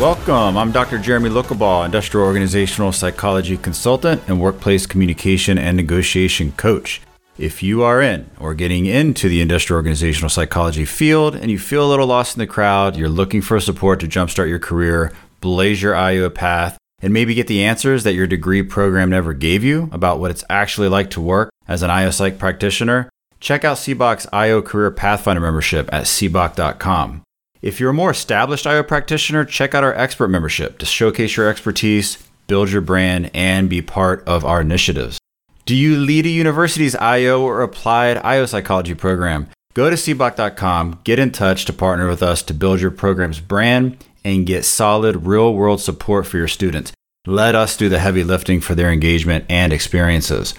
Welcome. I'm Dr. Jeremy Lookaball, industrial organizational psychology consultant and workplace communication and negotiation coach. If you are in or getting into the industrial organizational psychology field and you feel a little lost in the crowd, you're looking for support to jumpstart your career, blaze your IO path, and maybe get the answers that your degree program never gave you about what it's actually like to work as an IO psych practitioner, check out SEBOC's IO Career Pathfinder membership at seboc.com. If you're a more established IO practitioner, check out our expert membership to showcase your expertise, build your brand, and be part of our initiatives. Do you lead a university's IO or applied IO psychology program? Go to seboc.com, get in touch to partner with us to build your program's brand and get solid real world support for your students. Let us do the heavy lifting for their engagement and experiences.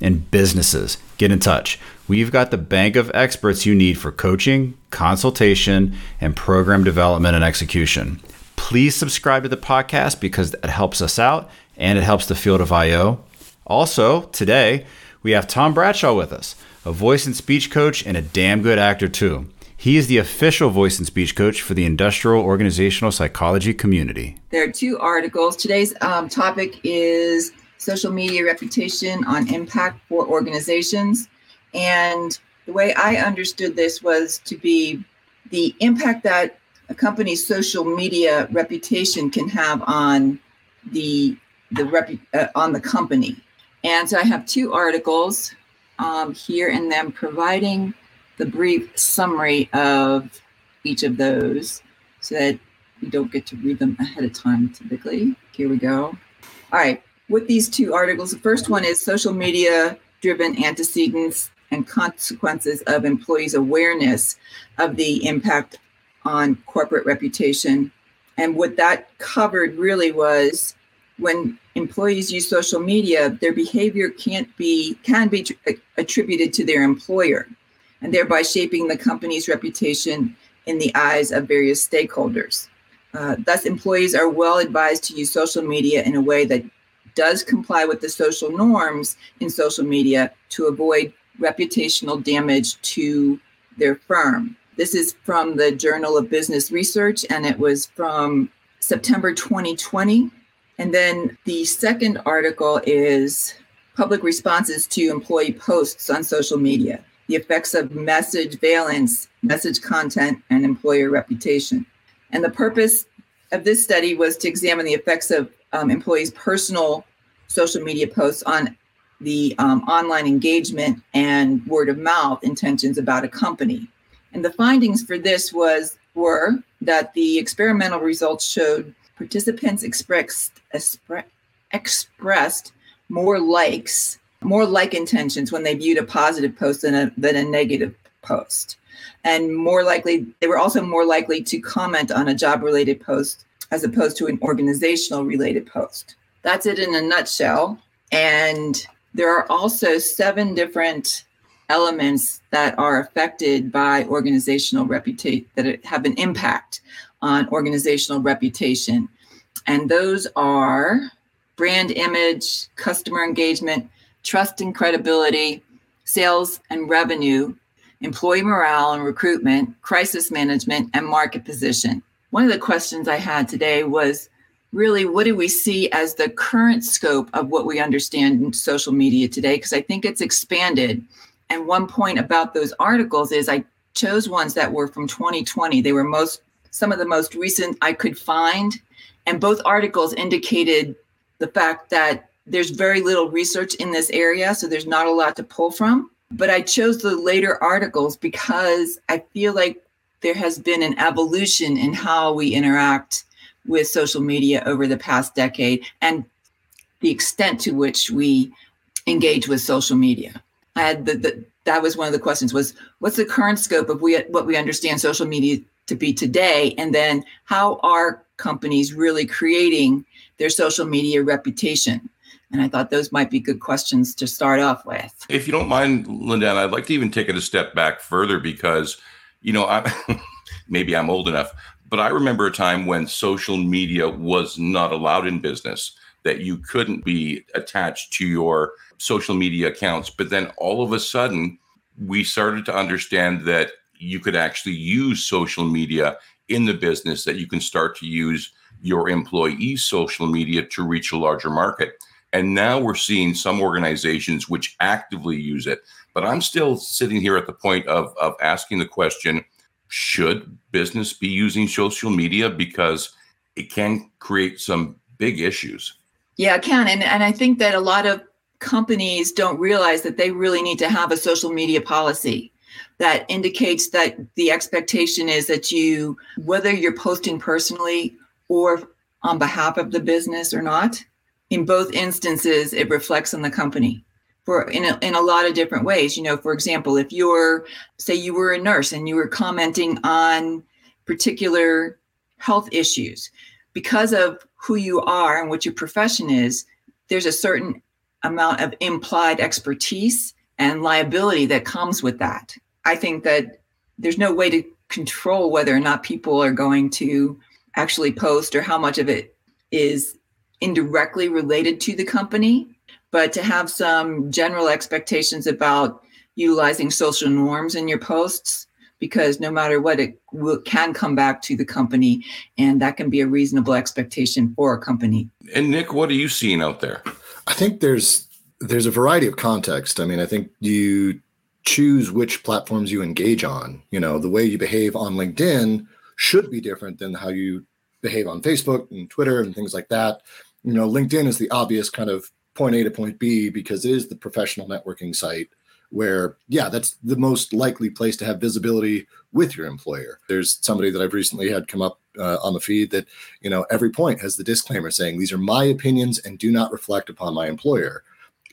And businesses, get in touch. We've got the bank of experts you need for coaching, consultation, and program development and execution. Please subscribe to the podcast because it helps us out and it helps the field of IO. Also, today, we have Tom Bradshaw with us, a voice and speech coach and a damn good actor, too. He is the official voice and speech coach for the industrial organizational psychology community. There are two articles. Today's um, topic is social media reputation on impact for organizations. And the way I understood this was to be the impact that a company's social media reputation can have on the the rep, uh, on the company. And so I have two articles um, here and them providing the brief summary of each of those so that you don't get to read them ahead of time typically. Here we go. All right. With these two articles, the first one is social media driven antecedents and consequences of employees' awareness of the impact on corporate reputation. And what that covered really was when employees use social media, their behavior can't be can be attributed to their employer, and thereby shaping the company's reputation in the eyes of various stakeholders. Uh, thus, employees are well advised to use social media in a way that does comply with the social norms in social media to avoid reputational damage to their firm. This is from the Journal of Business Research, and it was from September 2020. And then the second article is public responses to employee posts on social media, the effects of message valence, message content, and employer reputation. And the purpose of this study was to examine the effects of um, employees' personal social media posts on the um, online engagement and word of mouth intentions about a company. And the findings for this was were that the experimental results showed participants expressed expre- expressed more likes, more like intentions when they viewed a positive post than a, than a negative post. And more likely, they were also more likely to comment on a job related post as opposed to an organizational related post. That's it in a nutshell. And there are also seven different elements that are affected by organizational reputation that have an impact on organizational reputation. And those are brand image, customer engagement, trust and credibility, sales and revenue, employee morale and recruitment, crisis management, and market position. One of the questions I had today was really what do we see as the current scope of what we understand in social media today? Because I think it's expanded. And one point about those articles is I chose ones that were from 2020. They were most some of the most recent I could find. And both articles indicated the fact that there's very little research in this area, so there's not a lot to pull from. But I chose the later articles because I feel like there has been an evolution in how we interact with social media over the past decade and the extent to which we engage with social media. I had the, the, that was one of the questions was what's the current scope of we, what we understand social media to be today? And then how are companies really creating their social media reputation? And i thought those might be good questions to start off with. If you don't mind linda i'd like to even take it a step back further because you know i maybe i'm old enough but i remember a time when social media was not allowed in business that you couldn't be attached to your social media accounts. But then all of a sudden, we started to understand that you could actually use social media in the business, that you can start to use your employees' social media to reach a larger market. And now we're seeing some organizations which actively use it. But I'm still sitting here at the point of, of asking the question should business be using social media? Because it can create some big issues. Yeah, it can. And, and I think that a lot of companies don't realize that they really need to have a social media policy that indicates that the expectation is that you, whether you're posting personally or on behalf of the business or not, in both instances, it reflects on the company for in a, in a lot of different ways. You know, for example, if you're, say, you were a nurse and you were commenting on particular health issues, because of who you are and what your profession is, there's a certain amount of implied expertise and liability that comes with that. I think that there's no way to control whether or not people are going to actually post or how much of it is indirectly related to the company, but to have some general expectations about utilizing social norms in your posts because no matter what it will, can come back to the company and that can be a reasonable expectation for a company. And nick what are you seeing out there? I think there's there's a variety of context. I mean i think you choose which platforms you engage on. You know the way you behave on linkedin should be different than how you behave on facebook and twitter and things like that. You know linkedin is the obvious kind of point a to point b because it is the professional networking site where yeah that's the most likely place to have visibility with your employer. There's somebody that i've recently had come up uh, on the feed that you know every point has the disclaimer saying these are my opinions and do not reflect upon my employer.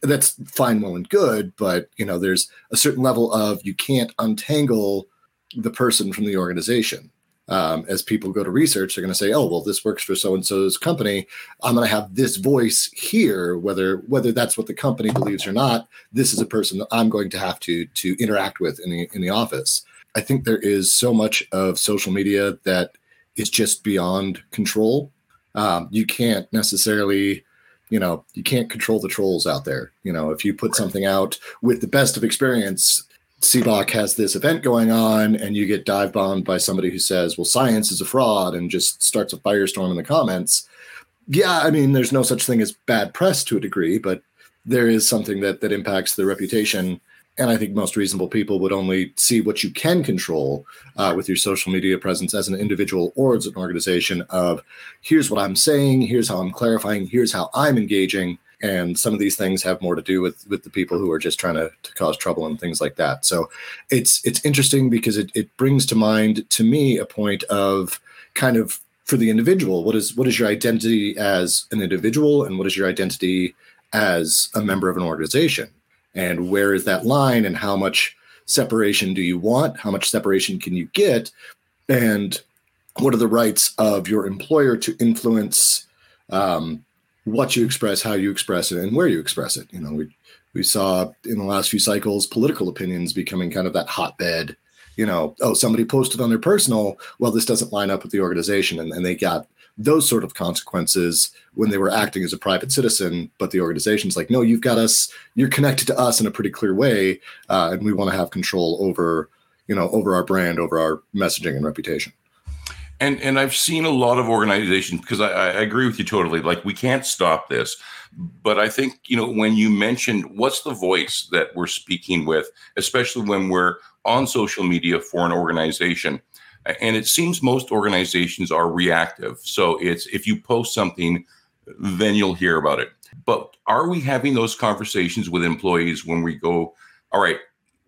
That's fine well and good but you know there's a certain level of you can't untangle the person from the organization um, as people go to research, they're going to say, "Oh, well, this works for so and so's company. I'm going to have this voice here, whether whether that's what the company believes or not. This is a person that I'm going to have to to interact with in the in the office." I think there is so much of social media that is just beyond control. Um, you can't necessarily you know you can't control the trolls out there you know if you put something out with the best of experience SEBOC has this event going on, and you get dive bombed by somebody who says, "Well, science is a fraud," and just starts a firestorm in the comments. Yeah, I mean, there's no such thing as bad press to a degree, but there is something that that impacts the reputation. And I think most reasonable people would only see what you can control uh, with your social media presence as an individual or as an organization. Of here's what I'm saying, here's how I'm clarifying, here's how I'm engaging and some of these things have more to do with with the people who are just trying to, to cause trouble and things like that. So it's it's interesting because it, it brings to mind to me a point of kind of for the individual what is what is your identity as an individual and what is your identity as a member of an organization? And where is that line and how much separation do you want? How much separation can you get? And what are the rights of your employer to influence um, what you express, how you express it, and where you express it. You know, we we saw in the last few cycles political opinions becoming kind of that hotbed. You know, oh, somebody posted on their personal, well, this doesn't line up with the organization, and, and they got those sort of consequences when they were acting as a private citizen. But the organization's like, no, you've got us, you're connected to us in a pretty clear way, uh, and we want to have control over, you know, over our brand, over our messaging and reputation and and I've seen a lot of organizations because I, I, agree with you totally. Like we can't stop this, but I think you know when you mentioned what's the voice that we're speaking with, especially when we're on social media for an organization, and it seems most organizations are reactive. So it's if you post something, then you'll hear about it. But are we having those conversations with employees when we go, all right,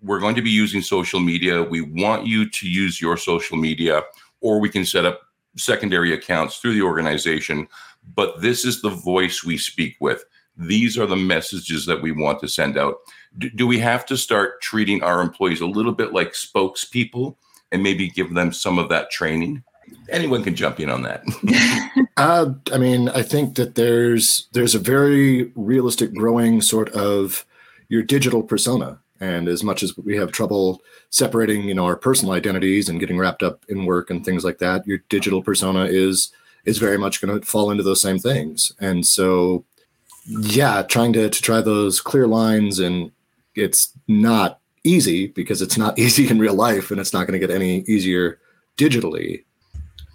we're going to be using social media. We want you to use your social media or we can set up secondary accounts through the organization. But this is the voice we speak with. These are the messages that we want to send out. do, do we have to start treating our employees a little bit like spokespeople and maybe give them some of that training? Anyone can jump in on that. uh, I mean, I think that there's there's a very realistic, growing sort of your digital persona, and as much as we have trouble separating, you know, our personal identities and getting wrapped up in work and things like that, your digital persona is is very much going to fall into those same things. And so, yeah, trying to to try those clear lines, and it's not easy because it's not easy in real life, and it's not going to get any easier digitally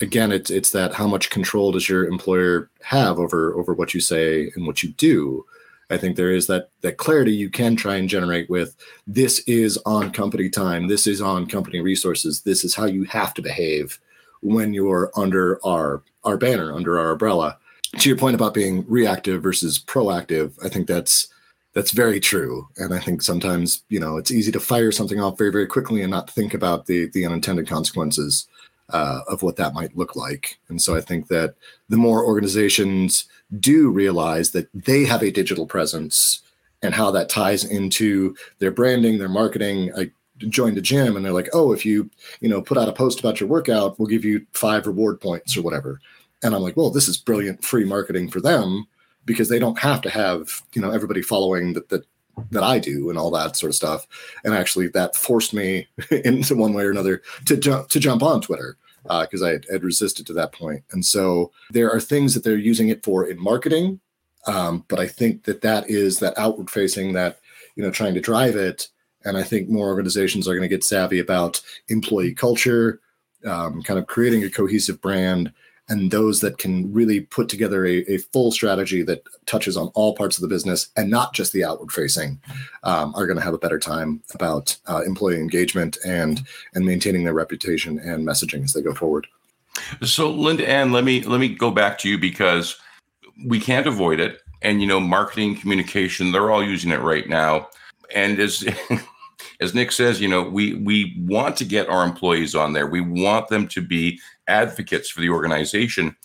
again it's it's that how much control does your employer have over over what you say and what you do i think there is that that clarity you can try and generate with this is on company time. This is on company resources. This is how you have to behave when you're under our our banner under our umbrella. To your point about being reactive versus proactive i think that's that's very true. And i think sometimes you know it's easy to fire something off very very quickly and not think about the the unintended consequences uh, of what that might look like. And so I think that the more organizations do realize that they have a digital presence and how that ties into their branding, their marketing. I joined a gym and they're like, oh, if you, you know, put out a post about your workout, we'll give you five reward points or whatever. And I'm like, well, this is brilliant free marketing for them because they don't have to have, you know, everybody following that that that I do and all that sort of stuff. And actually, that forced me into one way or another to jump to jump on Twitter because uh, I had, had, resisted to that point. And so there are things that they're using it for in marketing, um, but I think that that is that outward facing that you know trying to drive it. And I think more organizations are going to get savvy about employee culture, um, kind of creating a cohesive brand and those that can really put together a, a, full strategy that touches on all parts of the business and not just the outward facing um, are going to have a better time about uh, employee engagement and and maintaining their reputation and messaging as they go forward. So LindaAnn let me let me go back to you because we can't avoid it. And you know marketing communication they're all using it right now. And as as Nic says, you know, we we want to get our employees on there. We want them to be advocates for the organization.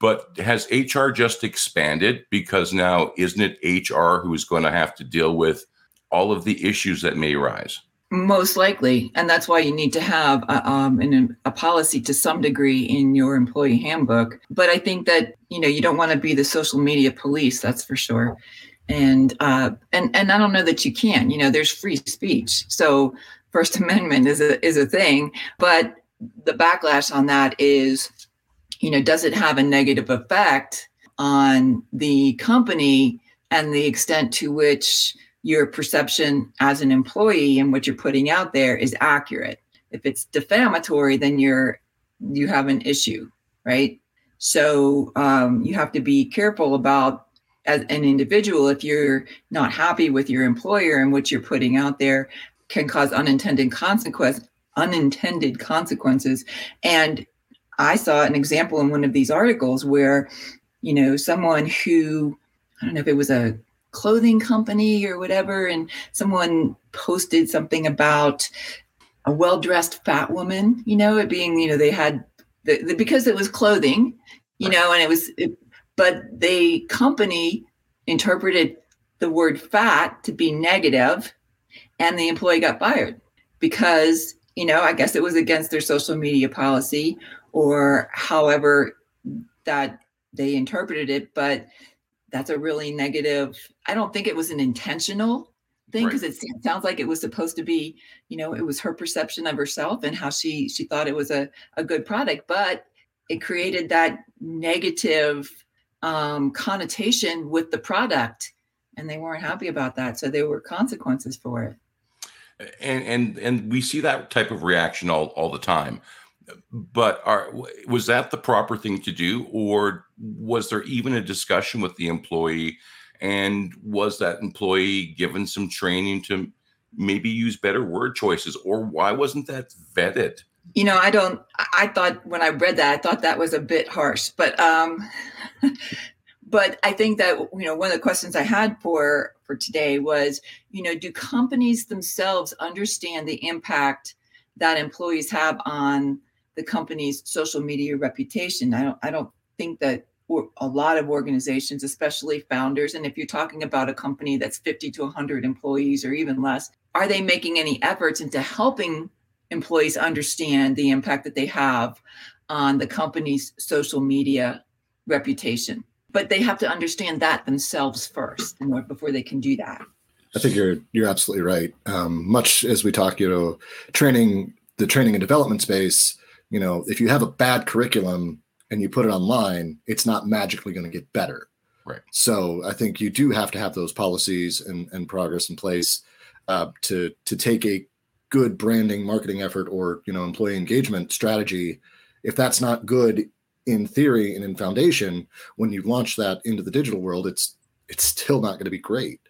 But has HR just expanded because now isn't it HR who is going to have to deal with all of the issues that may arise? Most likely, and that's why you need to have a, um, an, a policy to some degree in your employee handbook. But I think that you know you don't want to be the social media police. That's for sure and uh, and and I don't know that you can. You know, there's free speech, so First Amendment is a is a thing, but the backlash on that is, you know, does it have a negative effect on the company and the extent to which your perception as an employee and what you're putting out there is accurate? If it's defamatory, then you're you have an issue, right? So um, you have to be careful about as an individual, if you're not happy with your employer and what you're putting out there, can cause unintended consequence unintended consequences. And I saw an example in one of these articles where, you know, someone who I don't know if it was a clothing company or whatever, and someone posted something about a well-dressed fat woman, you know, it being, you know, they had the, the because it was clothing, you know, and it was it, but the company interpreted the word fat to be negative and the employee got fired because you know i guess it was against their social media policy or however that they interpreted it but that's a really negative i don't think it was an intentional thing because right. it sounds like it was supposed to be you know it was her perception of herself and how she she thought it was a, a good product but it created that negative um, connotation with the product, and they weren't happy about that. So there were consequences for it. And and and we see that type of reaction all all the time. But are, was that the proper thing to do, or was there even a discussion with the employee? And was that employee given some training to maybe use better word choices, or why wasn't that vetted? You know i don't i thought when i read that i thought that was a bit harsh but um but i think that you know one of the questions i had for for today was you know do companies themselves understand the impact that employees have on the company's social media reputation? I don't i don't think that a lot of organizations, especially founders, and if you're talking about a company that's 50 to 100 employees or even less, are they making any efforts into helping employees understand the impact that they have on the company's social media reputation? But they have to understand that themselves first in order, before they can do that. I think you're you're absolutely right. Um, much as we talk, you know, training the training and development space, you know, if you have a bad curriculum and you put it online, it's not magically going to get better. Right. So I think you do have to have those policies and, and progress in place uh, to to take a good branding marketing effort or you know employee engagement strategy. If that's not good in theory and in foundation, when you launch that into the digital world, it's it's still not going to be great.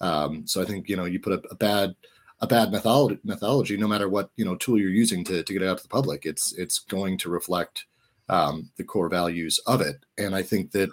Um, so I think you know you put a, a bad a bad methodology, methodology, no matter what you know tool you're using to, to get it out to the public, it's it's going to reflect um, the core values of it. And I think that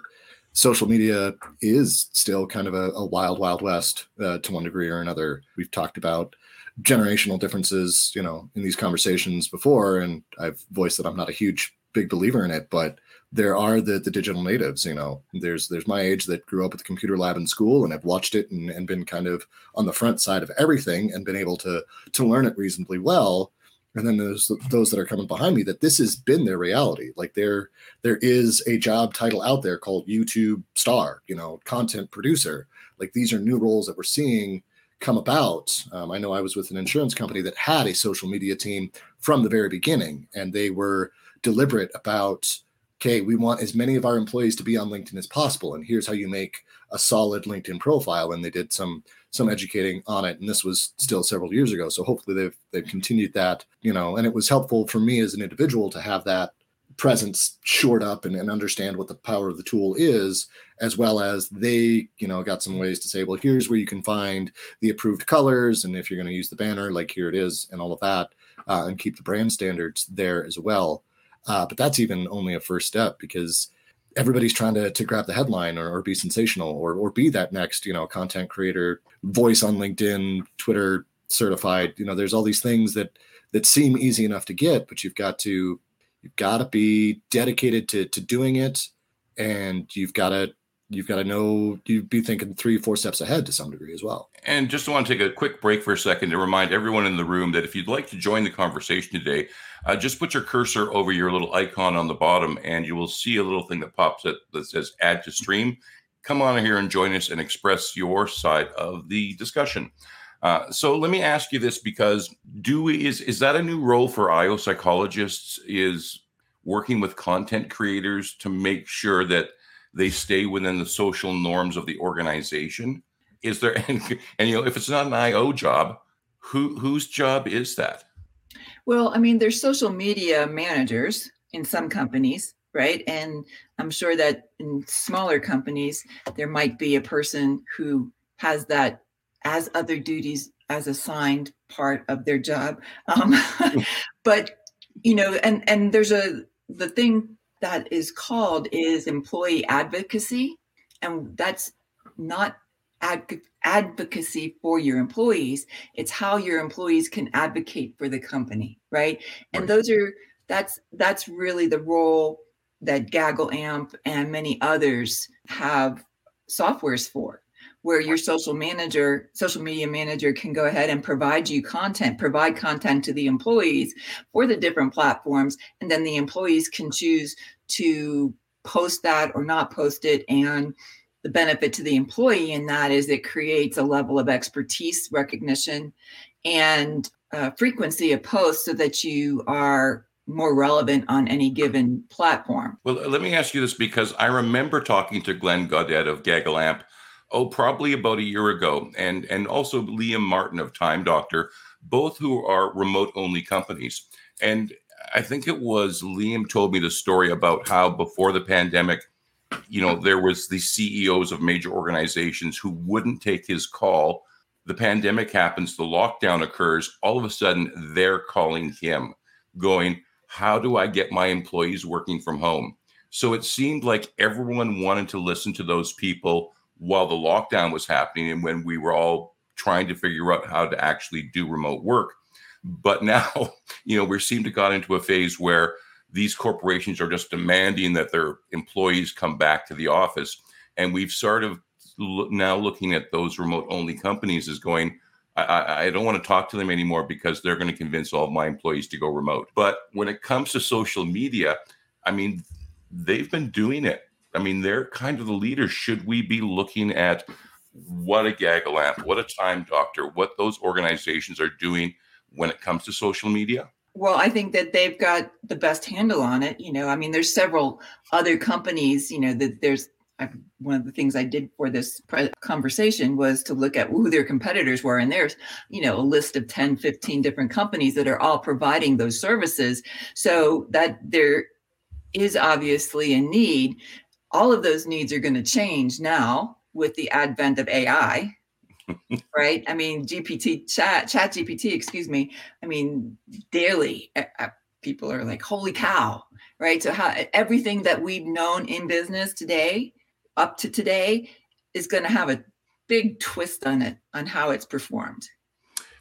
social media is still kind of a, a wild, wild west uh, to one degree or another. We've talked about generational differences, you know, in these conversations before, and I've voiced that I'm not a huge big believer in it, but there are the the digital natives you know. There's there's my age that grew up at the computer lab in school and have watched it and, and been kind of on the front side of everything and been able to to learn it reasonably well. And then there's those that are coming behind me that this has been their reality. Like there there is a job title out there called youtube star you know content producer. Like these are new roles that we're seeing come about um, i know i was with an insurance company that had a social media team from the very beginning and they were deliberate about okay, we want as many of our employees to be on LinkedIn as possible, and here's how you make a solid LinkedIn profile. And they did some some educating on it, and this was still several years ago. So hopefully they've they've continued that, you know, and it was helpful for me as an individual to have that presence shored up and, and understand what the power of the tool is as well as they you know got some ways to say well here's where you can find the approved colors and if you're going to use the banner like here it is and all of that uh, and keep the brand standards there as well uh, but that's even only a first step because everybody's trying to, to grab the headline or, or be sensational or, or be that next, you know, content creator, voice on LinkedIn, Twitter certified. You know, there's all these things that that seem easy enough to get, but you've got to you've got to be dedicated to to doing it and you've got to you've got to know you'd be thinking three four steps ahead to some degree as well. And just want to take a quick break for a second to remind everyone in the room that if you'd like to join the conversation today uh, just put your cursor over your little icon on the bottom and you will see a little thing that pops up that says add to stream. Come on here and join us and express your side of the discussion uh, so let me ask you this because do is is that a new role for IO psychologists is working with content creators to make sure that they stay within the social norms of the organization? Is there and, and you know if it's not an io job who whose job is that? Well i mean there's social media managers in some companies right? And i'm sure that in smaller companies there might be a person who has that as other duties as assigned part of their job um, but you know and and there's a the thing that is called is employee advocacy. And that's not ad- advocacy for your employees. It's how your employees can advocate for the company, right? And those are that's that's really the role that GaggleAmp and many others have softwares for where your social manager, social media manager can go ahead and provide you content, provide content to the employees for the different platforms. And then the employees can choose to post that or not post it. And the benefit to the employee in that is it creates a level of expertise recognition and uh, frequency of posts so that you are more relevant on any given platform. Well, let me ask you this because I remember talking to Glenn Gaudet of GaggleAmp oh, probably about a year ago, and and also Liam Martin of Time Doctor, both who are remote only companies. And I think it was Liam told me the story about how before the pandemic, you know, there was the CEOs of major organizations who wouldn't take his call. The pandemic happens, the lockdown occurs. All of a sudden, they're calling him, going, How do I get my employees working from home? So it seemed like everyone wanted to listen to those people while the lockdown was happening and when we were all trying to figure out how to actually do remote work. But now, you know, we seem to got into a phase where these corporations are just demanding that their employees come back to the office. And we've sort of now looking at those remote only companies as going, I, I, don't want to talk to them anymore because they're going to convince all of my employees to go remote. But when it comes to social media, I mean, they've been doing it. I mean, they're kind of the leaders. Should we be looking at what a gaggle GaggleAmp, what a Time Doctor, what those organizations are doing when it comes to social media? Well, I think that they've got the best handle on it. You know, I mean, there's several other companies. You know, that there's I, one of the things I did for this pre- conversation was to look at who their competitors were. And there's, you know, a list of 10, 15 different companies that are all providing those services. So that there is obviously a need. All of those needs are going to change now with the advent of AI. right? I mean, GPT, chat, chat GPT, excuse me. I mean, daily eh, eh, people are like, holy cow, right? So how eh, everything that we've known in business today up to today is going to have a big twist on it on how it's performed.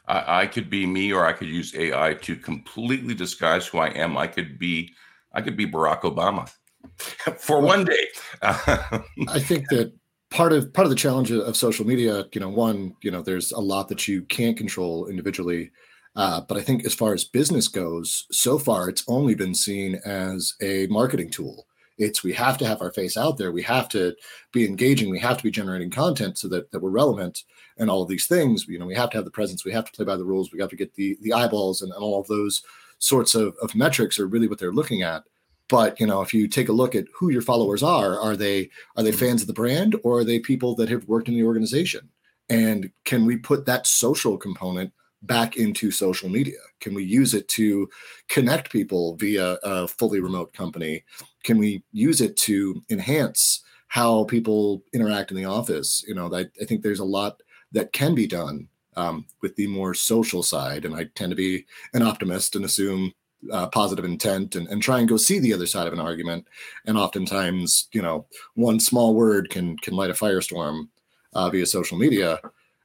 I, I could be me, or I could use AI to completely disguise who I am. I could be, I could be Barack Obama for one day. I think that part of part of the challenge of social media, you know, one, you know, there's a lot that you can't control individually. Uh, but I think as far as business goes, so far it's only been seen as a marketing tool. It's we have to have our face out there. We have to be engaging. We have to be generating content so that, that we're relevant and all of these things. You know, we have to have the presence. We have to play by the rules. We have to get the the eyeballs and, and all of those sorts of, of metrics are really what they're looking at. But you know, if you take a look at who your followers are, are they are they fans of the brand or are they people that have worked in the organization? And can we put that social component back into social media? Can we use it to connect people via a fully remote company? Can we use it to enhance how people interact in the office? You know, I, I think there's a lot that can be done um, with the more social side. And I tend to be an optimist and assume uh, positive intent and, and try and go see the other side of an argument. And oftentimes, you know, one small word can can light a firestorm uh, via social media.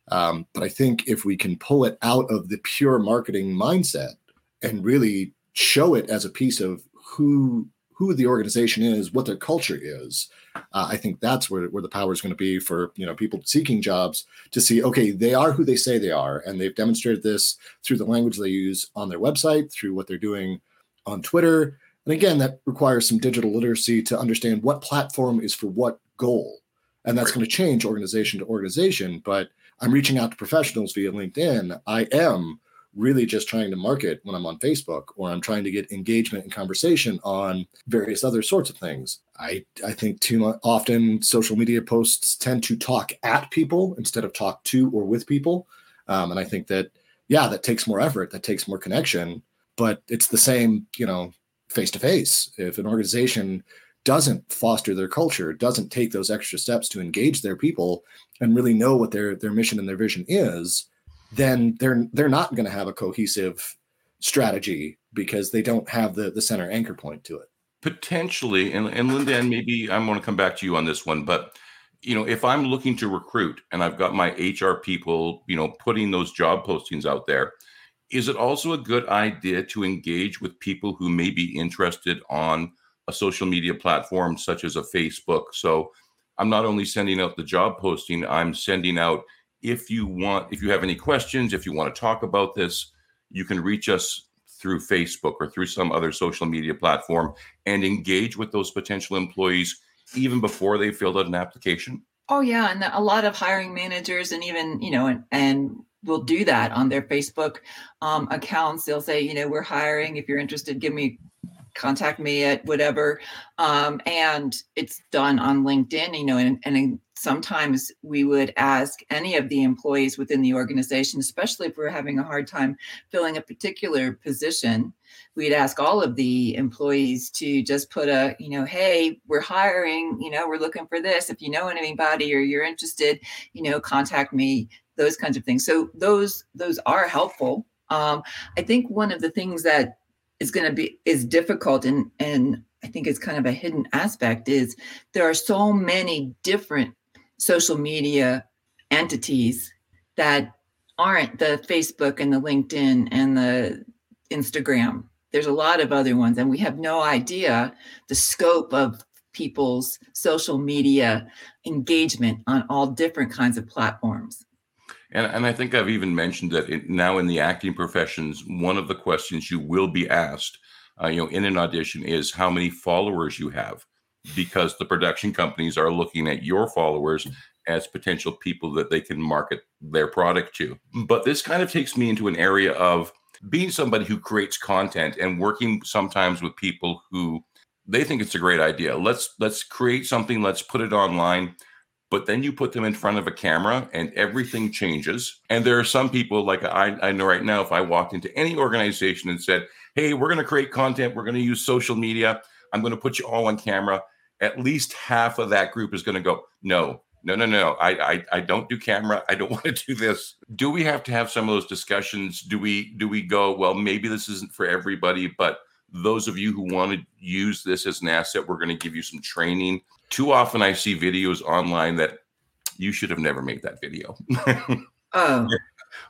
Um, but I think if we can pull it out of the pure marketing mindset and really show it as a piece of who who the organization is, what their culture is, uh, I think that's where, where the power is going to be for you know people seeking jobs to see okay they are who they say they are, and they've demonstrated this through the language they use on their website, through what they're doing on Twitter, and again that requires some digital literacy to understand what platform is for what goal, and that's going to change organization to organization, but I'm reaching out to professionals via LinkedIn. I am really just trying to market when I'm on Facebook or I'm trying to get engagement and conversation on various other sorts of things. I, I think too often social media posts tend to talk at people instead of talk to or with people. Um, and I think that, yeah, that takes more effort, that takes more connection, but it's the same, you know, face to face. If an organization doesn't foster their culture, doesn't take those extra steps to engage their people and really know what their their mission and their vision is, then they're they're not going to have a cohesive strategy because they don't have the the center anchor point to it. Potentially, and and Linda, and maybe I'm going to come back to you on this one, but you know, if I'm looking to recruit and I've got my HR people, you know, putting those job postings out there, is it also a good idea to engage with people who may be interested on a social media platform such as a Facebook. So I'm not only sending out the job posting, I'm sending out if you want, if you have any questions, if you want to talk about this, you can reach us through Facebook or through some other social media platform and engage with those potential employees even before they filled out an application. Oh yeah, and a lot of hiring managers and even you know and, and will do that on their Facebook um, accounts. They'll say, you know, we're hiring. If you're interested, give me contact me at whatever. Um, and it's done on LinkedIn, you know, and, and sometimes we would ask any of the employees within the organization, especially if we're having a hard time filling a particular position, we'd ask all of the employees to just put a, you know, hey, we're hiring, you know, we're looking for this. If you know anybody or you're interested, you know, contact me, those kinds of things. So those those are helpful. Um, I think one of the things that is going to be is difficult and and I think it's kind of a hidden aspect is there are so many different social media entities that aren't the Facebook and the LinkedIn and the Instagram there's a lot of other ones, and we have no idea the scope of people's social media engagement on all different kinds of platforms. And, and I think I've even mentioned that it, now in the acting professions, one of the questions you will be asked, uh, you know, in an audition is how many followers you have, because the production companies are looking at your followers as potential people that they can market their product to. But this kind of takes me into an area of being somebody who creates content and working sometimes with people who they think it's a great idea. Let's let's create something, let's put it online. But then you put them in front of a camera and everything changes. And there are some people like I, I know right now, if I walked into any organization and said, Hey, we're going to create content, we're going to use social media, I'm going to put you all on camera, at least half of that group is going to go, No, no, no, no. I, I, I don't do camera. I don't want to do this. Do we have to have some of those discussions? Do we, do we go, well, maybe this isn't for everybody, but those of you who want to use this as an asset, we're going to give you some training. Too often I see videos online that you should have never made that video. oh.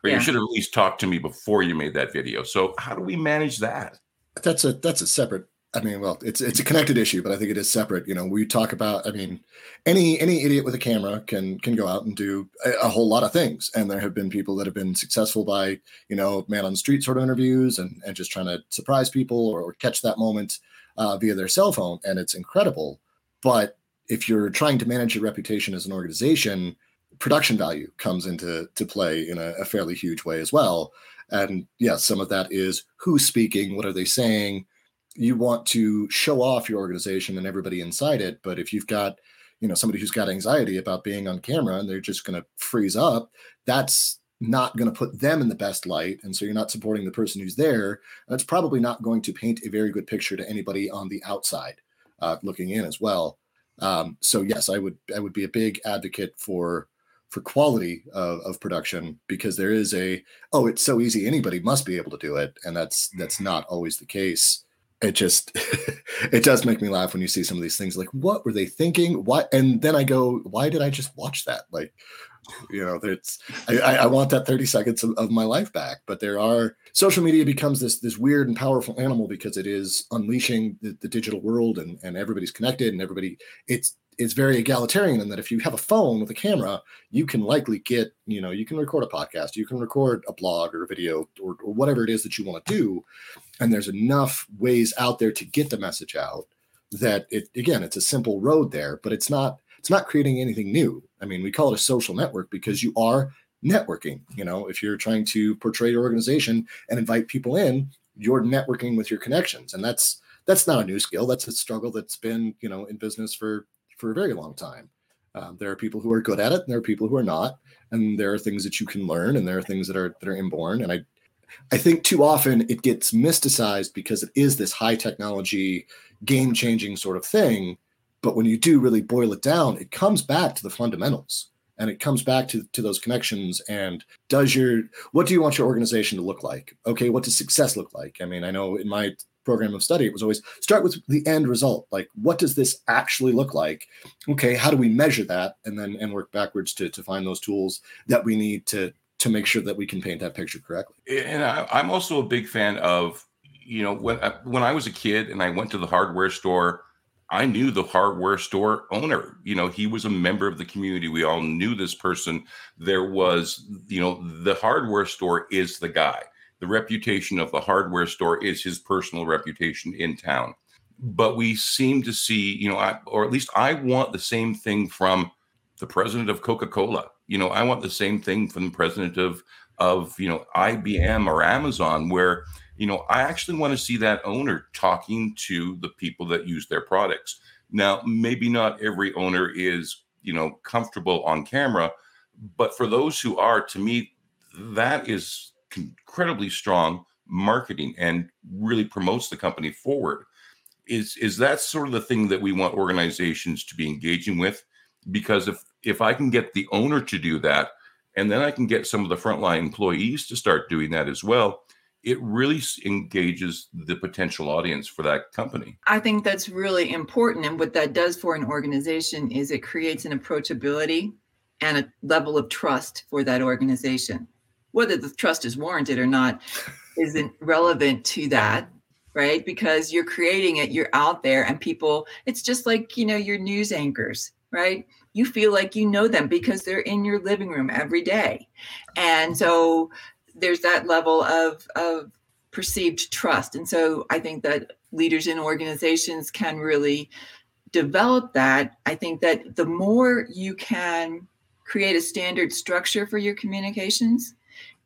or yeah. you should have at least talked to me before you made that video. So how do we manage that? That's a that's a separate I mean, well, it's it's a connected issue, but I think it is separate. You know, we talk about. I mean, any any idiot with a camera can can go out and do a, a, whole lot of things, and there have been people that have been successful by you know man on the street sort of interviews and and just trying to surprise people or, or catch that moment uh, via their cell phone, and it's incredible. But if you're trying to manage your reputation as an organization, production value comes into to play in a, a fairly huge way as well. And yes, yeah, some of that is who's speaking, what are they saying you want to show off your organization and everybody inside it but if you've got you know somebody who's got anxiety about being on camera and they're just going to freeze up that's not going to put them in the best light and so you're not supporting the person who's there that's probably not going to paint a very good picture to anybody on the outside uh, looking in as well um, so yes i would i would be a big advocate for for quality of, of production because there is a oh it's so easy. Anybody must be able to do it. And that's that's not always the case. It just it does make me laugh when you see some of these things like what were they thinking? Why and then i go why did i just watch that? Like you know it's i, I want that 30 seconds of, of, my life back but there are social media becomes this this weird and powerful animal because it is unleashing the, the digital world and and everybody's connected and everybody it's it's very egalitarian in that if you have a phone with a camera, you can likely get, you know, you can record a podcast, you can record a blog or a video or, or whatever it is that you want to do. And there's enough ways out there to get the message out that it again, it's a simple road there, but it's not it's not creating anything new. I mean, we call it a social network because you are networking. You know, if you're trying to portray your organization and invite people in, you're networking with your connections. And that's that's not a new skill. That's a struggle that's been, you know, in business for for a very long time. Um, there are people who are good at it, and there are people who are not, and there are things that you can learn, and there are things that are that are inborn. And I, I think too often it gets mysticized because it is this high technology, game changing sort of thing. But when you do really boil it down, it comes back to the fundamentals and it comes back to, to those connections and does your what do you want your organization to look like okay what does success look like i mean i know in my program of study, it was always start with the end result. Like, what does this actually look like? Okay, how do we measure that? And then and work backwards to to find those tools that we need to to make sure that we can paint that picture correctly. And I, I'm also a big fan of, you know, when uh, when I was a kid and I went to the hardware store. I knew the hardware store owner. You know, he was a member of the community. We all knew this person. There was, you know, the hardware store is the guy the reputation of the hardware store is his personal reputation in town. But we seem to see, you know, I, or at least I want the same thing from the president of Coca Cola. You know, I want the same thing from the president of of you know IBM or Amazon, where you know I actually want to see that owner talking to the people that use their products. Now, maybe not every owner is you know comfortable on camera, but for those who are, to me, that is incredibly strong marketing and really promotes the company forward. Is is that sort of the thing that we want organizations to be engaging with? Because if if I can get the owner to do that, and then I can get some of the frontline employees to start doing that as well, it really engages the potential audience for that company. I think that's really important. And what that does for an organization is it creates an approachability and a level of trust for that organization whether the trust is warranted or not isn't relevant to that right? Because you're creating it, you're out there, and people, it's just like, you know, your news anchors, right? You feel like you know them because they're in your living room every day. And so there's that level of, of perceived trust. And so I think that leaders in organizations can really develop that. I think that the more you can create a standard structure for your communications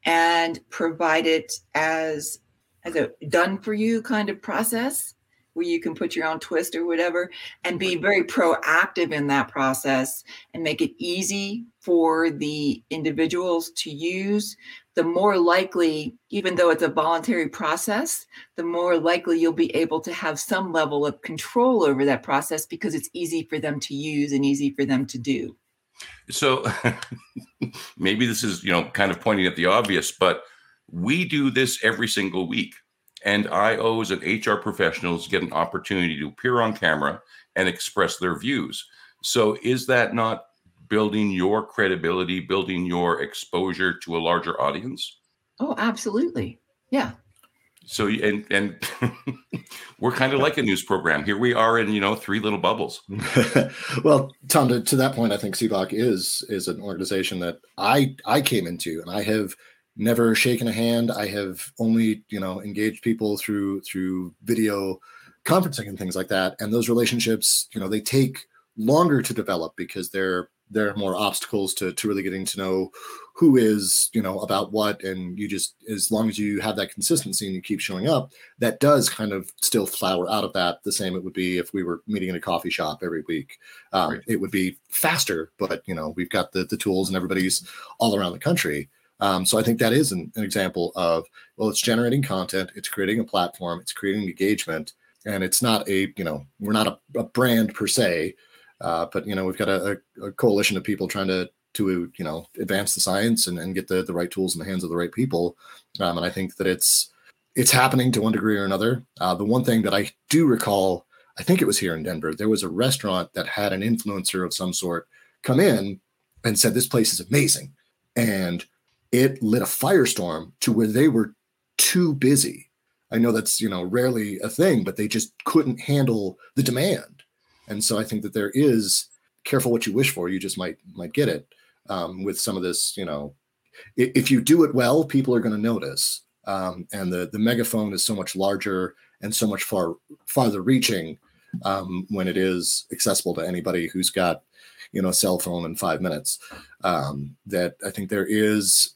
and provide it as as a done for you kind of process where you can put your own twist or whatever and be very proactive in that process and make it easy for the individuals to use the more likely even though it's a voluntary process the more likely you'll be able to have some level of control over that process because it's easy for them to use and easy for them to do. So maybe this is you know kind of pointing at the obvious but we do this every single week, and IOs and HR professionals get an opportunity to appear on camera and express their views. So, is that not building your credibility, building your exposure to a larger audience? Oh, absolutely. Yeah. So and and we're kind of like a news program. Here we are in you know three little bubbles. well, Tom, to, to that point, I think SEBOC is is an organization that I I came into, and I have never shaken a hand. I have only, you know, engaged people through through video conferencing and things like that. And those relationships, you know, they take longer to develop because there there are more obstacles to to really getting to know who is, you know, about what. And you just as long as you have that consistency and you keep showing up, that does kind of still flower out of that. The same it would be if we were meeting in a coffee shop every week. Um, right. It would be faster, but you know, we've got the the tools and everybody's all around the country. Um, so I think that is an, an, example of well, it's generating content, it's creating a platform, it's creating engagement, and it's not a you know we're not a, a brand per se, uh, but you know we've got a, a, coalition of people trying to to you know advance the science and, and get the the right tools in the hands of the right people, um, and I think that it's it's happening to one degree or another. Uh, the one thing that I do recall, I think it was here in Denver, there was a restaurant that had an influencer of some sort come in and said this place is amazing, and it lit a firestorm to where they were too busy. I know that's you know rarely a thing, but they just couldn't handle the demand. And so I think that there is careful what you wish for. You just might might get it um, with some of this. You know, if you do it well, people are going to notice. Um, and the the megaphone is so much larger and so much far farther reaching um, when it is accessible to anybody who's got you know a cell phone in five minutes. Um, that I think there is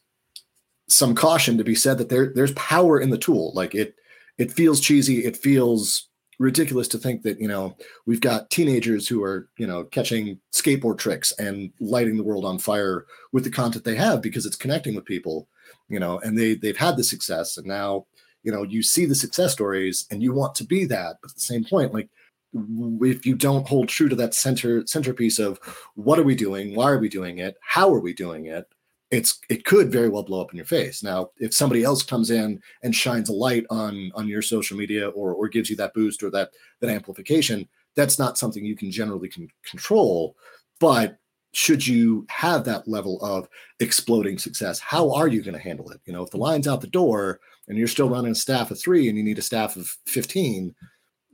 some caution to be said that there there's power in the tool. Like it it feels cheesy, it feels ridiculous to think that you know we've got teenagers who are you know catching skateboard tricks and lighting the world on fire with the content they have because it's connecting with people you know and they they've had the success. And now you know you see the success stories and you want to be that. But at the same point like if you don't hold true to that center centerpiece of what are we doing? Why are we doing it? How are we doing it it's it could very well blow up in your face. Now, if somebody else comes in and shines a light on on your social media or or gives you that boost or that that amplification, that's not something you can generally can control. But should you have that level of exploding success, how are you going to handle it? You know, if the line's out the door and you're still running a staff of three and you need a staff of 15,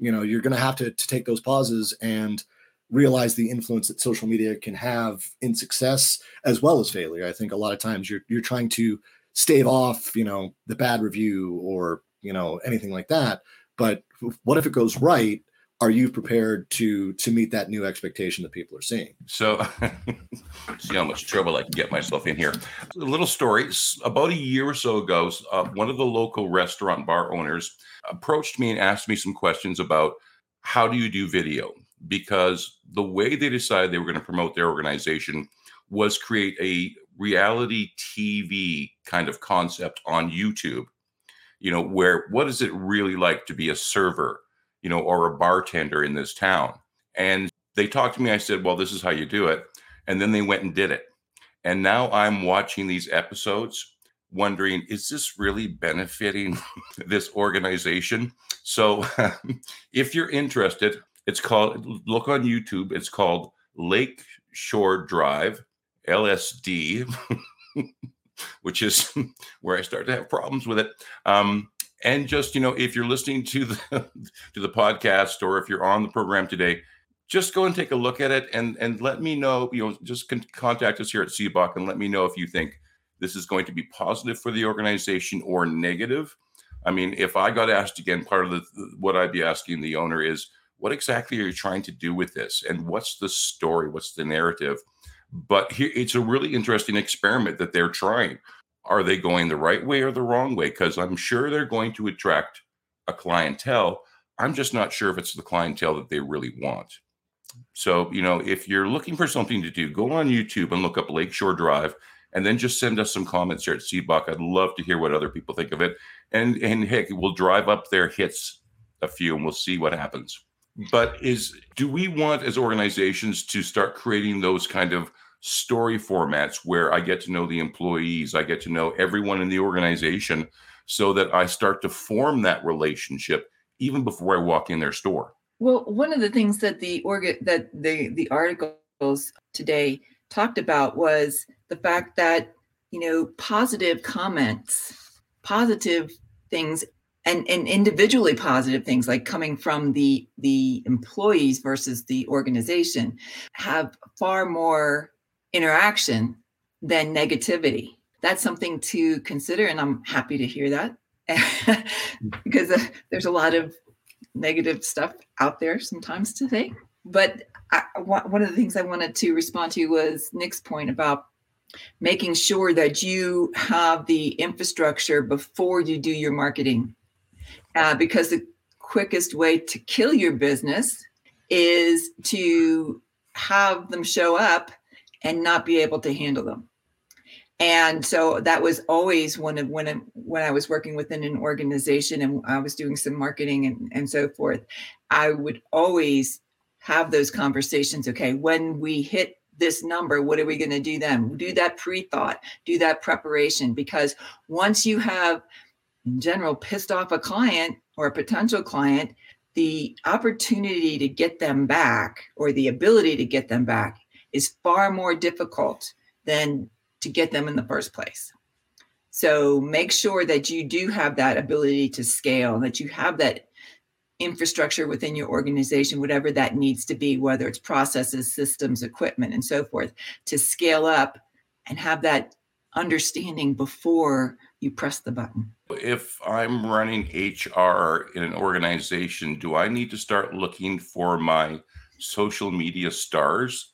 you know, you're going to have to, to take those pauses and realize the influence that social media can have in success as well as failure. I think a lot of times you're you're trying to stave off, you know, the bad review or you know anything like that. But what if it goes right? Are you prepared to to meet that new expectation that people are seeing? So, see how much trouble I can get myself in here. A little story. About a year or so ago, uh, one of the local restaurant bar owners approached me and asked me some questions about how do you do video because the way they decided they were going to promote their organization was create a reality TV kind of concept on YouTube. You know, where what is it really like to be a server, you know, or a bartender in this town? And they talked to me. I said, well, this is how you do it. And then they went and did it. And now I'm watching these episodes wondering, is this really benefiting this organization? So if you're interested, it's called, look on YouTube. It's called Lake Shore Drive, LSD, which is where I start to have problems with it. Um, and just you know if you're listening to the to the podcast or if you're on the program today just go and take a look at it and and let me know you know just con- contact us here at SEBOC and let me know if you think this is going to be positive for the organization or negative i mean if i got asked again part of the what i'd be asking the owner is what exactly are you trying to do with this? And what's the story? What's the narrative? But here it's a really interesting experiment that they're trying. Are they going the right way or the wrong way? Because i'm sure they're going to attract a clientele. I'm just not sure if it's the clientele that they really want. So, you know, if you're looking for something to do, go on YouTube and look up Lakeshore Drive and then just send us some comments here at SEBOC. I'd love to hear what other people think of it. And and heck, we'll drive up there, hits a few, and we'll see what happens. But is do we want as organizations to start creating those kind of story formats where I get to know the employees, I get to know everyone in the organization so that I start to form that relationship even before I walk in their store? Well, one of the things that the org- that the the articles today talked about was the fact that you know positive comments, positive things, and and individually positive things like coming from the the employees versus the organization have far more interaction than negativity. That's something to consider, and I'm happy to hear that because uh, there's a lot of negative stuff out there sometimes today. But I, one of the things I wanted to respond to was Nic's point about making sure that you have the infrastructure before you do your marketing. Uh, because the quickest way to kill your business is to have them show up and not be able to handle them and so that was always one of when when I was working within an organization and I was doing some marketing and, and so forth, I would always have those conversations. Okay, when we hit this number, what are we going to do then? Do that pre-thought, do that preparation, because once you have in general pissed off a client or a potential client, the opportunity to get them back or the ability to get them back is far more difficult than to get them in the first place. So make sure that you do have that ability to scale, that you have that infrastructure within your organization, whatever that needs to be, whether it's processes, systems, equipment, and so forth, to scale up and have that understanding before you press the button. If I'm running HR in an organization, do I need to start looking for my social media stars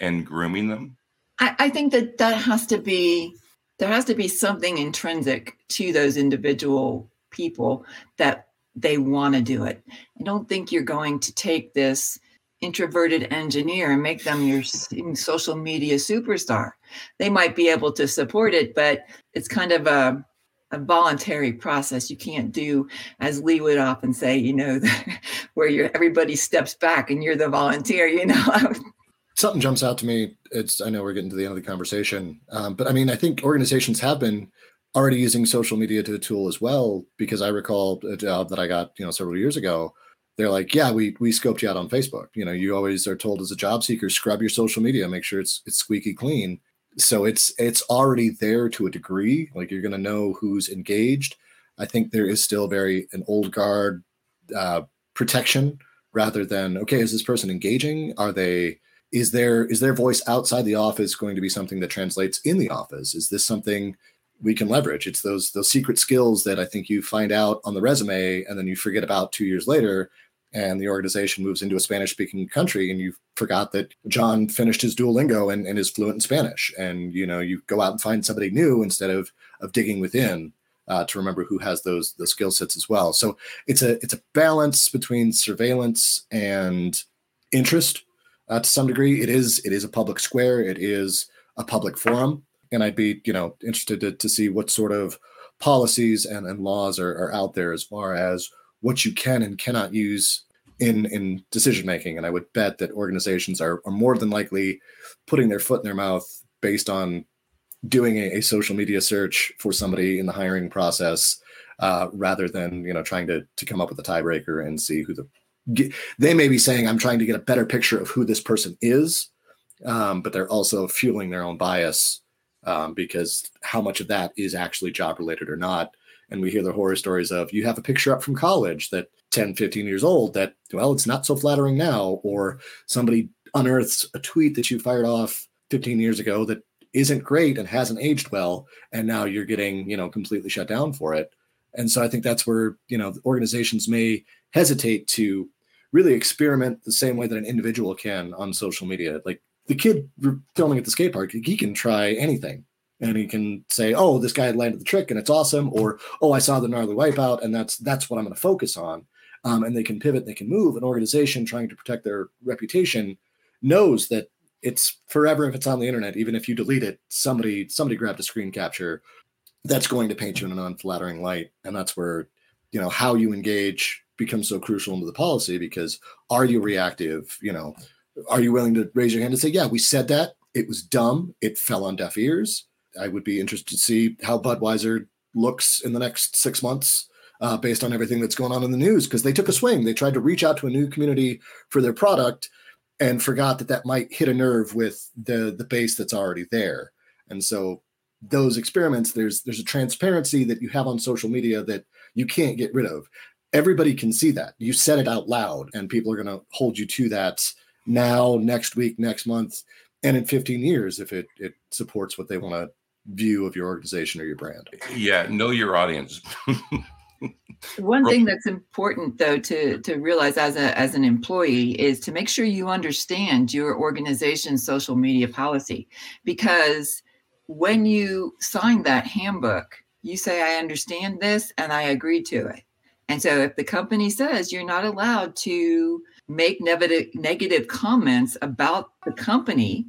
and grooming them? I, I think that that has to be there has to be something intrinsic to those individual people that they want to do it. I don't think you're going to take this introverted engineer and make them your social media superstar. They might be able to support it, but it's kind of a, a voluntary process. You can't do, as Lee would often say, you know, where you're everybody steps back and you're the volunteer. You know, something jumps out to me. It's I know we're getting to the end of the conversation, um, but I mean I think organizations have been already using social media to a tool as well because I recall a job that I got you know several years ago. They're like, yeah, we we scoped you out on Facebook. You know, you always are told as a job seeker, scrub your social media, make sure it's it's squeaky clean. So it's it's already there to a degree. Like you're going to know who's engaged. I think there is still very an old guard uh, protection rather than okay, is this person engaging? Are they is there is their voice outside the office going to be something that translates in the office is this something we can leverage it's those those secret skills that i think you find out on the resume and then you forget about two years later and the organization moves into a spanish speaking country and you forgot that john finished his duolingo and, and is fluent in spanish and you know you go out and find somebody new instead of of digging within uh, to remember who has those those skill sets as well so it's a it's a balance between surveillance and interest uh, to some degree. It is it is a public square. It is a public forum, and I'd be you know interested to, to see what sort of policies and, and laws are, are out there as far as what you can and cannot use in in decision making. And I would bet that organizations are, are more than likely putting their foot in their mouth based on doing a, a social media search for somebody in the hiring process uh, rather than you know trying to to come up with a tiebreaker and see who the get, they may be saying, I'm trying to get a better picture of who this person is, um, but they're also fueling their own bias um, because how much of that is actually job related or not and we hear the horror stories of you have a picture up from college that 10 15 years old that well it's not so flattering now or somebody unearths a tweet that you fired off 15 years ago that isn't great and hasn't aged well and now you're getting you know completely shut down for it. And so i think that's where you know organizations may hesitate to really experiment the same way that an individual can on social media. Like the kid filming at the skate park he can try anything and he can say, "Oh, this guy landed the trick and it's awesome," or "Oh, I saw the gnarly wipeout and that's that's what I'm going to focus on." Um, and they can pivot, they can move. An organization trying to protect their reputation knows that it's forever if it's on the internet. Even if you delete it, somebody somebody grabbed a screen capture that's going to paint you in an unflattering light, and that's where you know how you engage becomes so crucial into the policy because are you reactive? You know, are you willing to raise your hand and say, "Yeah, we said that." It was dumb. It fell on deaf ears I would be interested to see how Budweiser looks in the next six months uh, based on everything that's going on in the news because they took a swing. They tried to reach out to a new community for their product and forgot that that might hit a nerve with the the base that's already there. And so those experiments, there's there's a transparency that you have on social media that you can't get rid of. Everybody can see that. You said it out loud, and people are going to hold you to that now, next week, next month, and in 15 years if it it supports what they want to view of your organization or your brand. Yeah, know your audience. One thing that's important though to to realize as a as an employee is to make sure you understand your organization's social media policy because when you sign that handbook, you say I understand this and I agree to it. And so if the company says you're not allowed to make negative negative comments about the company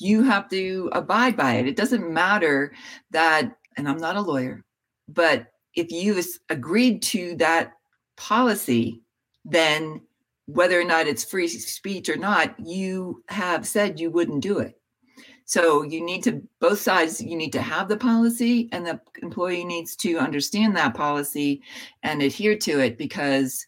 you have to abide by it. It doesn't matter that, and I'm not a lawyer, but if you agreed to that policy, then whether or not it's free speech or not, you have said you wouldn't do it. So you need to both sides you need to have the policy and the employee needs to understand that policy and adhere to it because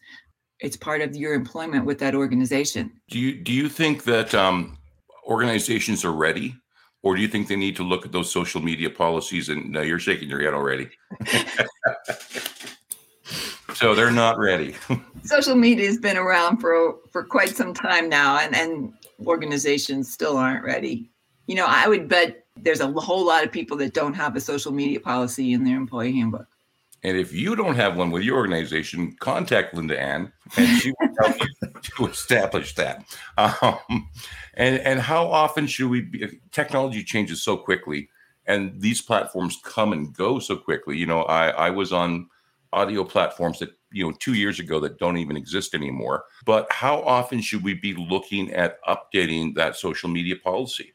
it's part of your employment with that organization. Do you do you think that um, organizations are ready? Or do you think they need to look at those social media policies? And you're shaking your head already. so they're not ready. social media has been around for for quite some time now, and and organizations still aren't ready. You know, I would bet there's a whole lot of people that don't have a social media policy in their employee handbook. And if you don't have one with your organization, contact LindaAnn, and she will help you to establish that. Um, and and how often should we be? Technology changes so quickly, and these platforms come and go so quickly. You know, I I was on audio platforms that you know two years ago that don't even exist anymore. But how often should we be looking at updating that social media policy?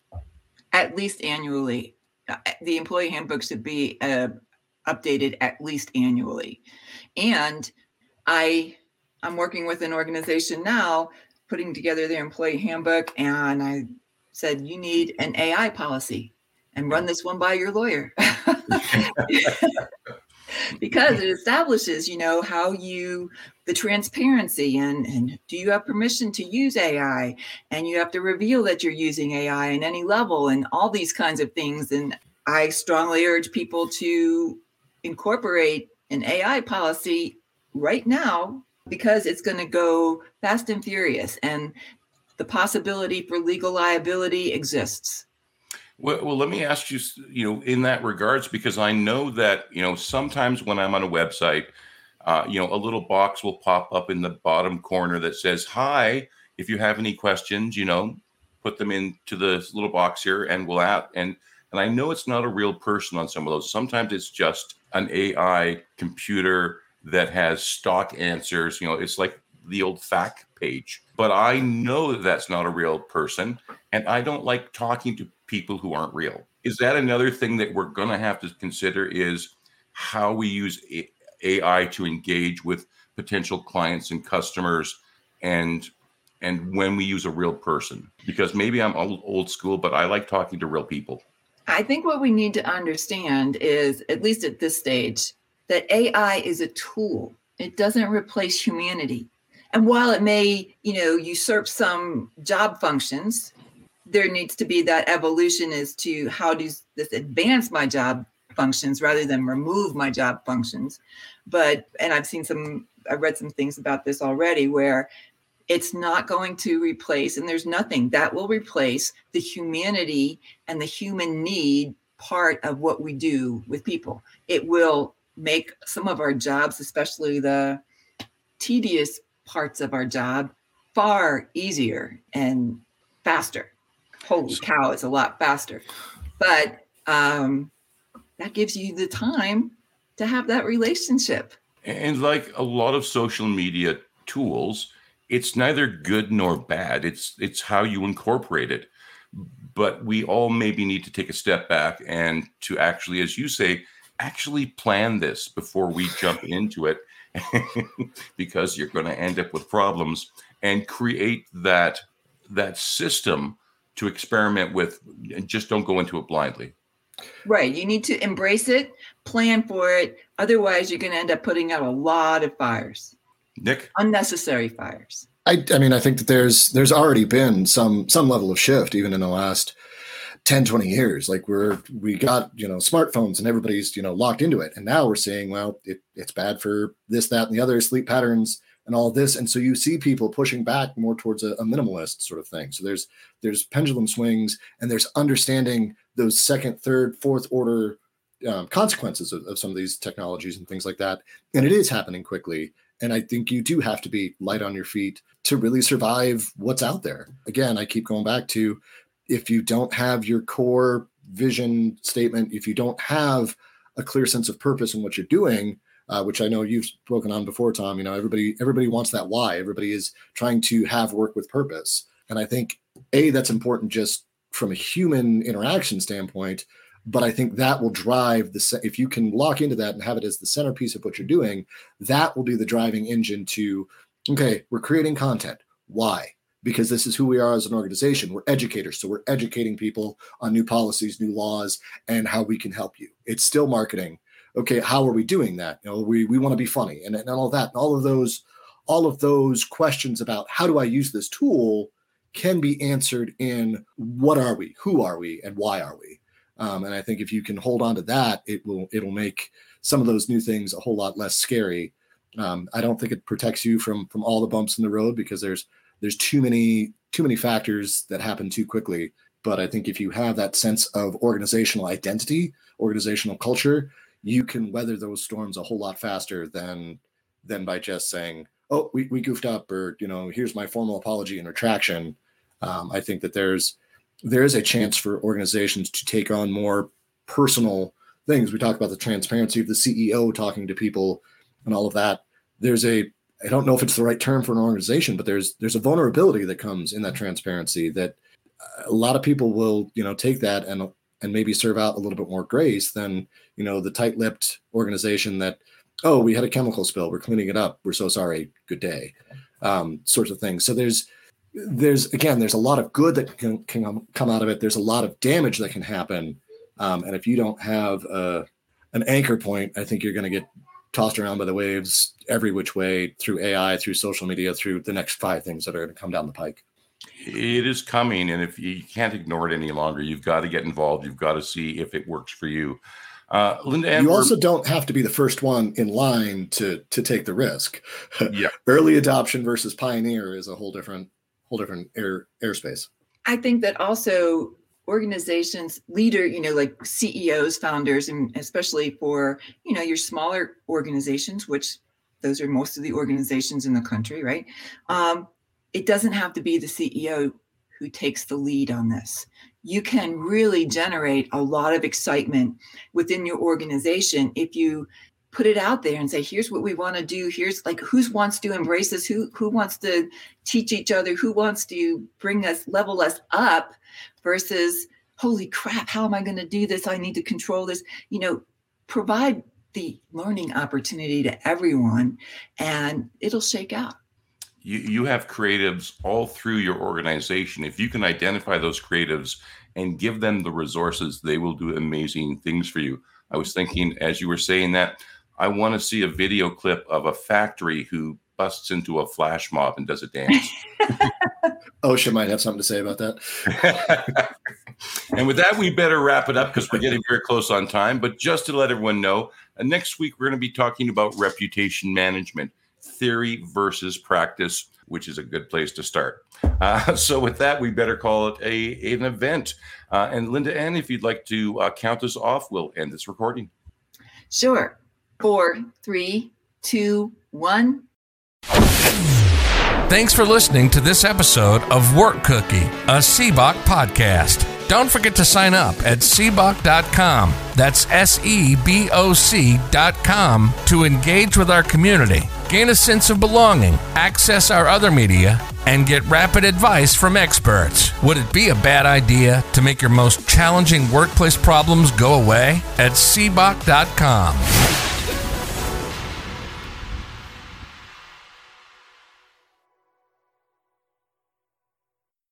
At least annually. Uh, the employee handbook should be uh, updated at least annually. And I I'm working with an organization now putting together their employee handbook and I said you need an AI policy and run this one by your lawyer. because it establishes, you know, how you the transparency and and do you have permission to use AI and you have to reveal that you're using AI in any level and all these kinds of things and I strongly urge people to incorporate an AI policy right now because it's going to go fast and furious and the possibility for legal liability exists. Well, well, let me ask you, you know, in that regards, because I know that, you know, sometimes when I'm on a website, uh, you know, a little box will pop up in the bottom corner that says, Hi, if you have any questions, you know, put them into the little box here and we'll add. And and I know it's not a real person on some of those. Sometimes it's just an AI computer that has stock answers. You know, it's like the old fact page. But I know that that's not a real person, and I don't like talking to people who aren't real. Is that another thing that we're going to have to consider? Is how we use AI to engage with potential clients and customers, and and when we use a real person? Because maybe I'm old, old school, but I like talking to real people. I think what we need to understand is, at least at this stage, that AI is a tool. It doesn't replace humanity. And while it may, you know, usurp some job functions, there needs to be that evolution as to how does this advance my job functions rather than remove my job functions. But, and I've seen some, I've read some things about this already where it's not going to replace, and there's nothing that will replace the humanity and the human need part of what we do with people. It will make some of our jobs, especially the tedious parts of our job, far easier and faster. Holy cow, it's a lot faster. But um, that gives you the time to have that relationship. And like a lot of social media tools, it's neither good nor bad. It's it's how you incorporate it. But we all maybe need to take a step back and to actually, as you say, actually plan this before we jump into it, because you're going to end up with problems and create that that system to experiment with. And just don't go into it blindly. Right. You need to embrace it, plan for it. Otherwise, you're going to end up putting out a lot of fires. Nic, unnecessary fires. I, I mean, I think that there's there's already been some some level of shift even in the last 10 20 years like we're we got you know smartphones and everybody's you know locked into it. And now we're seeing well it, it's bad for this that and the other sleep patterns and all this. And so you see people pushing back more towards a, a minimalist sort of thing. So there's there's pendulum swings and there's understanding those second third fourth order um, consequences of, of some of these technologies and things like that. And it is happening quickly. And I think you do have to be light on your feet to really survive what's out there. Again, I keep going back to if you don't have your core vision statement, if you don't have a clear sense of purpose in what you're doing, uh, which I know you've spoken on before, Tom. You know, everybody everybody wants that why. Everybody is trying to have work with purpose, and I think a that's important just from a human interaction standpoint, but I think that will drive the if you can lock into that and have it as the centerpiece of what you're doing, that will be the driving engine to okay, we're creating content. Why? Because this is who we are as an organization. We're educators, so we're educating people on new policies, new laws, and how we can help you. It's still marketing. Okay, how are we doing that? You know, we we want to be funny and, and all that, and all of those, all of those questions about how do I use this tool can be answered in what are we, who are we, and why are we um, and I think if you can hold on to that, it will it'll make some of those new things a whole lot less scary. Um, I don't think it protects you from from all the bumps in the road because there's there's too many too many factors that happen too quickly. But I think if you have that sense of organizational identity, organizational culture, you can weather those storms a whole lot faster than than by just saying, "Oh, we, we goofed up," or you know, "Here's my formal apology and retraction." Um, I think that there's there is a chance for organizations to take on more personal things. We talk about the transparency of the CEO talking to people and all of that. There's a I don't know if it's the right term for an organization, but there's there's a vulnerability that comes in that transparency that a lot of people will you know take that and and maybe serve out a little bit more grace than you know the tight-lipped organization that oh we had a chemical spill. We're cleaning it up. We're so sorry. Good day. Um, sorts of things. So there's there's again there's a lot of good that can, can come out of it. There's a lot of damage that can happen. Um, and if you don't have a, an anchor point i think you're going to get tossed around by the waves every which way through ai through social media through the next five things that are going to come down the pike it is coming and if you can't ignore it any longer you've got to get involved you've got to see if it works for you uh, Linda, you also don't have to be the first one in line to to take the risk. Yeah, early adoption versus pioneer is a whole different whole different air airspace. I think that also organizations leader you know like ceos founders and especially for you know your smaller organizations which those are most of the organizations in the country right? Um, it doesn't have to be the ceo who takes the lead on this. You can really generate a lot of excitement within your organization if you put it out there and say here's what we want to do. Here's like who wants to embrace us who who wants to teach each other? Who wants to bring us level us up versus holy crap how am i going to do this? I need to control this. You know provide the learning opportunity to everyone and it'll shake out. You, you have creatives all through your organization. If you can identify those creatives and give them the resources they will do amazing things for you. I was thinking as you were saying that I want to see a video clip of a factory who busts into a flash mob and does a dance. OSHA might have something to say about that. And with that, we better wrap it up because we're getting very close on time. But just to let everyone know, uh, next week we're going to be talking about reputation management, theory versus practice, which is a good place to start. Uh, so with that, we better call it a an event. Uh, and LindaAnn, if you'd like to uh, count us off, we'll end this recording. Sure. Four, three, two, one. Thanks for listening to this episode of Work Cookie, a SEBOC podcast. Don't forget to sign up at seboc.com. That's S E B O C.com to engage with our community, gain a sense of belonging, access our other media, and get rapid advice from experts. Would it be a bad idea to make your most challenging workplace problems go away? At seboc.com.